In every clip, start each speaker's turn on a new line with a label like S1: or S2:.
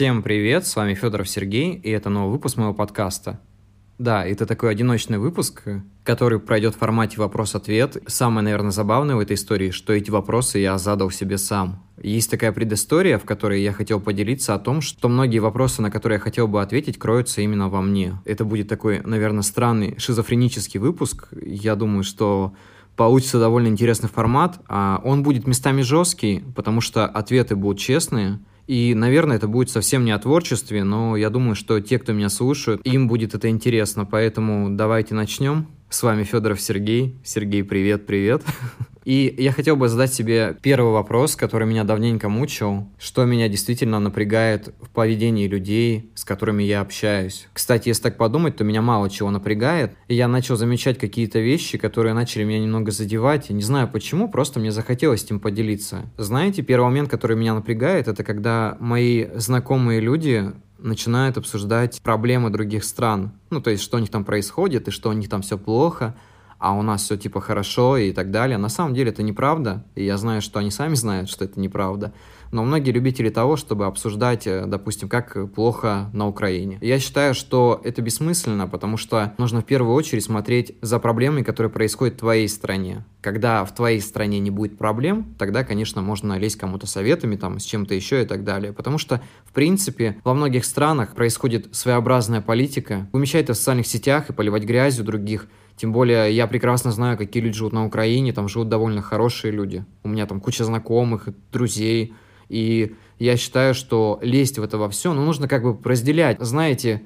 S1: Всем привет, с вами Федоров Сергей, и это новый выпуск моего подкаста. Да, это такой одиночный выпуск, который пройдет в формате вопрос-ответ. Самое, наверное, забавное в этой истории, что эти вопросы я задал себе сам. Есть такая предыстория, в которой я хотел поделиться о том, что многие вопросы, на которые я хотел бы ответить, кроются именно во мне. Это будет такой, наверное, странный шизофренический выпуск. Я думаю, что получится довольно интересный формат. А он будет местами жесткий, потому что ответы будут честные, и, наверное, это будет совсем не о творчестве, но я думаю, что те, кто меня слушают, им будет это интересно. Поэтому давайте начнем. С вами Федоров Сергей. Сергей, привет, привет. И я хотел бы задать себе первый вопрос, который меня давненько мучил. Что меня действительно напрягает в поведении людей, с которыми я общаюсь? Кстати, если так подумать, то меня мало чего напрягает. И я начал замечать какие-то вещи, которые начали меня немного задевать. не знаю почему, просто мне захотелось этим поделиться. Знаете, первый момент, который меня напрягает, это когда мои знакомые люди начинают обсуждать проблемы других стран. Ну, то есть, что у них там происходит, и что у них там все плохо, а у нас все типа хорошо и так далее. На самом деле это неправда, и я знаю, что они сами знают, что это неправда но многие любители того, чтобы обсуждать, э, допустим, как плохо на Украине. Я считаю, что это бессмысленно, потому что нужно в первую очередь смотреть за проблемами, которые происходят в твоей стране. Когда в твоей стране не будет проблем, тогда, конечно, можно лезть кому-то советами, там, с чем-то еще и так далее. Потому что, в принципе, во многих странах происходит своеобразная политика. Вымещать это в социальных сетях и поливать грязью других – тем более я прекрасно знаю, какие люди живут на Украине, там живут довольно хорошие люди. У меня там куча знакомых, друзей, и я считаю, что лезть в это во все, ну, нужно как бы разделять. Знаете,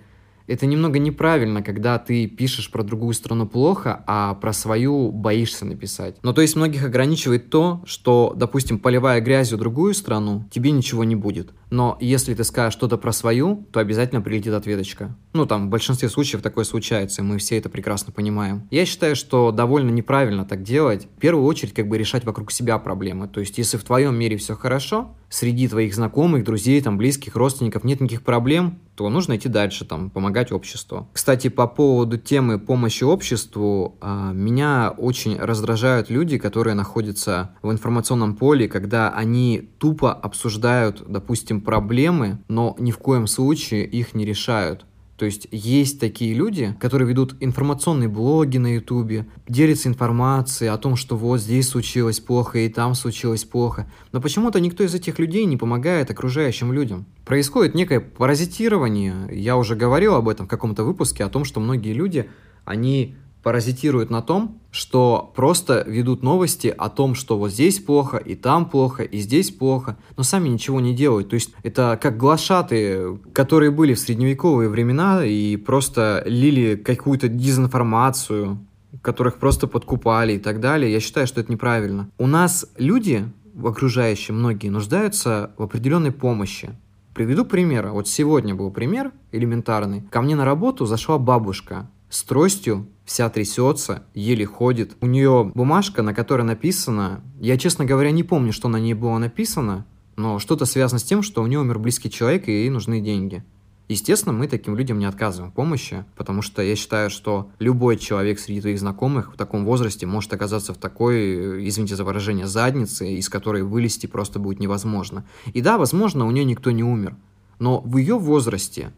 S1: это немного неправильно, когда ты пишешь про другую страну плохо, а про свою боишься написать. Но то есть многих ограничивает то, что, допустим, поливая грязью другую страну, тебе ничего не будет. Но если ты скажешь что-то про свою, то обязательно прилетит ответочка. Ну, там, в большинстве случаев такое случается, и мы все это прекрасно понимаем. Я считаю, что довольно неправильно так делать. В первую очередь, как бы решать вокруг себя проблемы. То есть, если в твоем мире все хорошо, среди твоих знакомых, друзей, там, близких, родственников нет никаких проблем, то нужно идти дальше, там, помогать обществу. Кстати, по поводу темы помощи обществу, а, меня очень раздражают люди, которые находятся в информационном поле, когда они тупо обсуждают, допустим, проблемы, но ни в коем случае их не решают. То есть есть такие люди, которые ведут информационные блоги на ютубе, делятся информацией о том, что вот здесь случилось плохо и там случилось плохо. Но почему-то никто из этих людей не помогает окружающим людям. Происходит некое паразитирование. Я уже говорил об этом в каком-то выпуске, о том, что многие люди, они паразитируют на том, что просто ведут новости о том, что вот здесь плохо, и там плохо, и здесь плохо, но сами ничего не делают. То есть это как глашаты, которые были в средневековые времена и просто лили какую-то дезинформацию, которых просто подкупали и так далее. Я считаю, что это неправильно. У нас люди, в окружающие многие, нуждаются в определенной помощи. Приведу пример. Вот сегодня был пример элементарный. Ко мне на работу зашла бабушка с тростью, вся трясется, еле ходит. У нее бумажка, на которой написано, я, честно говоря, не помню, что на ней было написано, но что-то связано с тем, что у нее умер близкий человек и ей нужны деньги. Естественно, мы таким людям не отказываем в помощи, потому что я считаю, что любой человек среди твоих знакомых в таком возрасте может оказаться в такой, извините за выражение, заднице, из которой вылезти просто будет невозможно. И да, возможно, у нее никто не умер, но в ее возрасте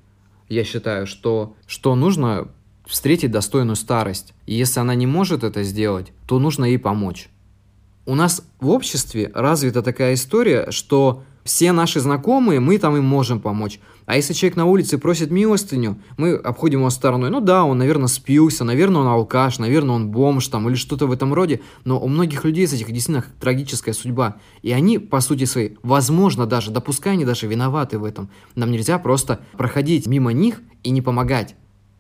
S1: я считаю, что, что нужно встретить достойную старость. И если она не может это сделать, то нужно ей помочь. У нас в обществе развита такая история, что все наши знакомые, мы там им можем помочь. А если человек на улице просит милостыню, мы обходим его стороной. Ну да, он, наверное, спился, наверное, он алкаш, наверное, он бомж там или что-то в этом роде. Но у многих людей из этих действительно трагическая судьба. И они, по сути своей, возможно даже, допускай они даже виноваты в этом. Нам нельзя просто проходить мимо них и не помогать.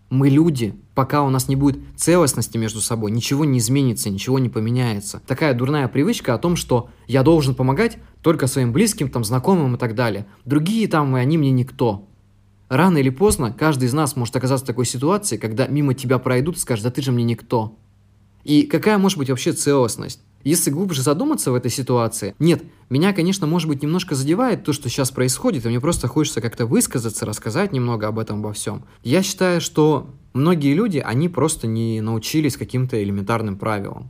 S1: Мы люди. Пока у нас не будет целостности между собой, ничего не изменится, ничего не поменяется. Такая дурная привычка о том, что я должен помогать только своим близким, там, знакомым и так далее. Другие там, и они мне никто. Рано или поздно каждый из нас может оказаться в такой ситуации, когда мимо тебя пройдут и скажут, да ты же мне никто. И какая может быть вообще целостность? Если глубже задуматься в этой ситуации, нет, меня, конечно, может быть, немножко задевает то, что сейчас происходит, и мне просто хочется как-то высказаться, рассказать немного об этом, обо всем. Я считаю, что многие люди, они просто не научились каким-то элементарным правилам.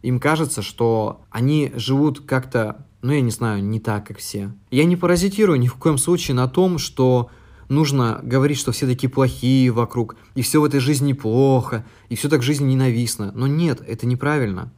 S1: Им кажется, что они живут как-то но я не знаю, не так, как все. Я не паразитирую ни в коем случае на том, что нужно говорить, что все такие плохие вокруг, и все в этой жизни плохо, и все так в жизни ненавистно. Но нет, это неправильно.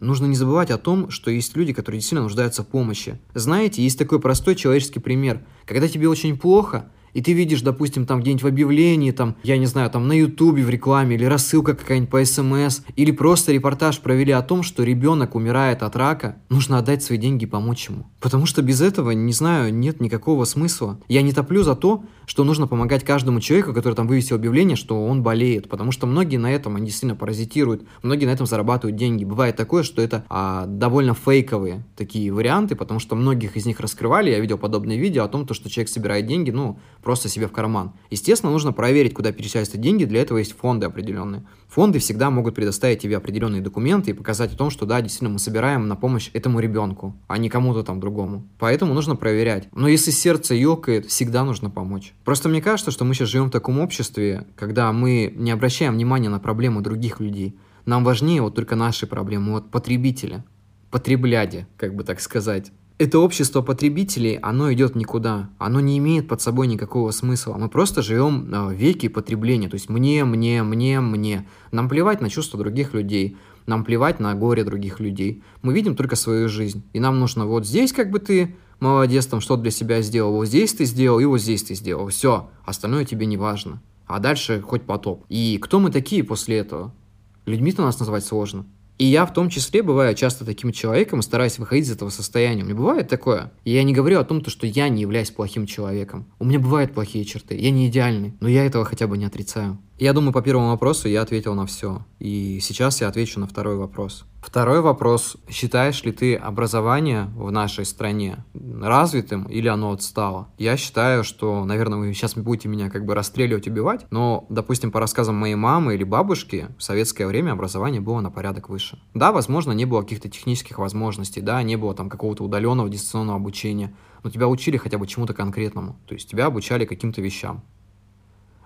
S1: Нужно не забывать о том, что есть люди, которые действительно нуждаются в помощи. Знаете, есть такой простой человеческий пример. Когда тебе очень плохо, и ты видишь, допустим, там где-нибудь в объявлении, там, я не знаю, там на ютубе в рекламе, или рассылка какая-нибудь по смс, или просто репортаж провели о том, что ребенок умирает от рака, нужно отдать свои деньги и помочь ему. Потому что без этого, не знаю, нет никакого смысла. Я не топлю за то, что нужно помогать каждому человеку, который там вывесил объявление, что он болеет, потому что многие на этом, они сильно паразитируют, многие на этом зарабатывают деньги. Бывает такое, что это а, довольно фейковые такие варианты, потому что многих из них раскрывали, я видел подобные видео о том, то, что человек собирает деньги, ну, просто себе в карман. Естественно, нужно проверить, куда перечисляются деньги, для этого есть фонды определенные. Фонды всегда могут предоставить тебе определенные документы и показать о том, что да, действительно мы собираем на помощь этому ребенку, а не кому-то там другому. Поэтому нужно проверять. Но если сердце ёкает, всегда нужно помочь. Просто мне кажется, что мы сейчас живем в таком обществе, когда мы не обращаем внимания на проблемы других людей. Нам важнее вот только наши проблемы, вот потребителя, потребляди, как бы так сказать это общество потребителей, оно идет никуда. Оно не имеет под собой никакого смысла. Мы просто живем а, в веке потребления. То есть мне, мне, мне, мне. Нам плевать на чувства других людей. Нам плевать на горе других людей. Мы видим только свою жизнь. И нам нужно вот здесь как бы ты молодец, там что-то для себя сделал, вот здесь ты сделал, и вот здесь ты сделал. Все, остальное тебе не важно. А дальше хоть потоп. И кто мы такие после этого? Людьми-то нас назвать сложно. И я в том числе бываю часто таким человеком, стараюсь выходить из этого состояния. У меня бывает такое. И я не говорю о том, что я не являюсь плохим человеком. У меня бывают плохие черты. Я не идеальный, но я этого хотя бы не отрицаю. Я думаю, по первому вопросу я ответил на все. И сейчас я отвечу на второй вопрос. Второй вопрос. Считаешь ли ты образование в нашей стране развитым или оно отстало? Я считаю, что, наверное, вы сейчас будете меня как бы расстреливать, убивать, но, допустим, по рассказам моей мамы или бабушки, в советское время образование было на порядок выше. Да, возможно, не было каких-то технических возможностей, да, не было там какого-то удаленного дистанционного обучения, но тебя учили хотя бы чему-то конкретному. То есть тебя обучали каким-то вещам.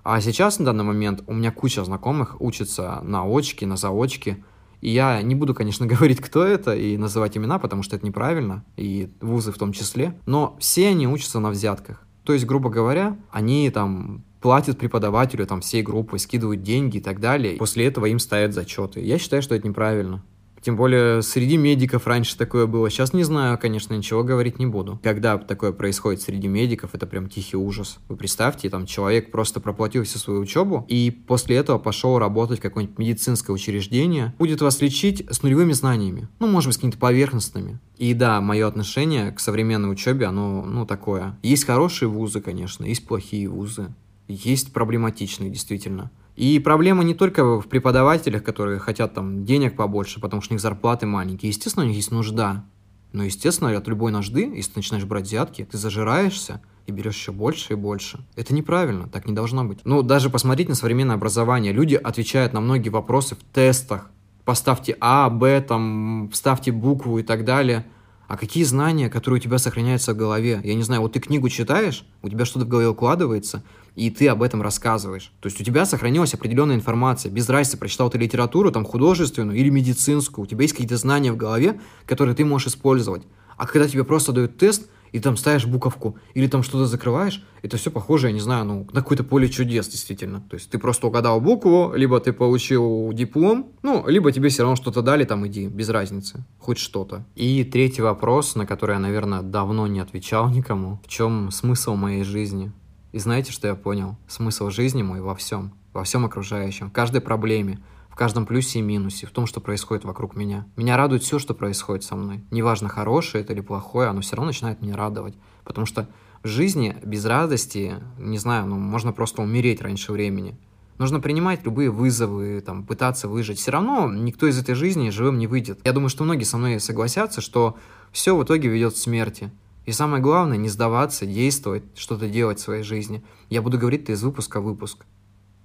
S1: А сейчас, на данный момент, у меня куча знакомых учатся на очке, на заочке. И я не буду, конечно, говорить, кто это, и называть имена, потому что это неправильно, и вузы в том числе. Но все они учатся на взятках. То есть, грубо говоря, они там платят преподавателю там всей группы, скидывают деньги и так далее. После этого им ставят зачеты. Я считаю, что это неправильно. Тем более среди медиков раньше такое было. Сейчас не знаю, конечно, ничего говорить не буду. Когда такое происходит среди медиков, это прям тихий ужас. Вы представьте, там человек просто проплатил всю свою учебу и после этого пошел работать в какое-нибудь медицинское учреждение, будет вас лечить с нулевыми знаниями. Ну, может быть, с какими-то поверхностными. И да, мое отношение к современной учебе, оно, ну, такое. Есть хорошие вузы, конечно, есть плохие вузы. Есть проблематичные, действительно. И проблема не только в преподавателях, которые хотят там денег побольше, потому что у них зарплаты маленькие. Естественно, у них есть нужда. Но, естественно, от любой нужды, если ты начинаешь брать взятки, ты зажираешься и берешь еще больше и больше. Это неправильно, так не должно быть. Ну, даже посмотреть на современное образование. Люди отвечают на многие вопросы в тестах. Поставьте А, Б, там, вставьте букву и так далее. А какие знания, которые у тебя сохраняются в голове? Я не знаю, вот ты книгу читаешь, у тебя что-то в голове укладывается, и ты об этом рассказываешь. То есть у тебя сохранилась определенная информация. Без разницы, прочитал ты литературу, там, художественную или медицинскую. У тебя есть какие-то знания в голове, которые ты можешь использовать. А когда тебе просто дают тест, и там ставишь буковку, или там что-то закрываешь, это все похоже, я не знаю, ну, на какое-то поле чудес, действительно. То есть ты просто угадал букву, либо ты получил диплом, ну, либо тебе все равно что-то дали, там иди, без разницы, хоть что-то. И третий вопрос, на который я, наверное, давно не отвечал никому. В чем смысл моей жизни? И знаете, что я понял? Смысл жизни мой во всем, во всем окружающем, в каждой проблеме, в каждом плюсе и минусе, в том, что происходит вокруг меня. Меня радует все, что происходит со мной. Неважно, хорошее это или плохое, оно все равно начинает меня радовать. Потому что в жизни без радости, не знаю, ну, можно просто умереть раньше времени. Нужно принимать любые вызовы, там, пытаться выжить. Все равно никто из этой жизни живым не выйдет. Я думаю, что многие со мной согласятся, что все в итоге ведет к смерти. И самое главное, не сдаваться, действовать, что-то делать в своей жизни. Я буду говорить это из выпуска в выпуск.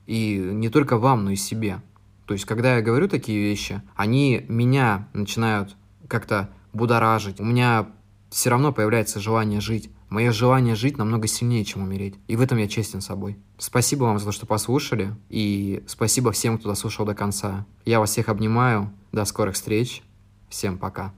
S1: И не только вам, но и себе. То есть, когда я говорю такие вещи, они меня начинают как-то будоражить. У меня все равно появляется желание жить. Мое желание жить намного сильнее, чем умереть. И в этом я честен собой. Спасибо вам за то, что послушали. И спасибо всем, кто дослушал до конца. Я вас всех обнимаю. До скорых встреч. Всем пока.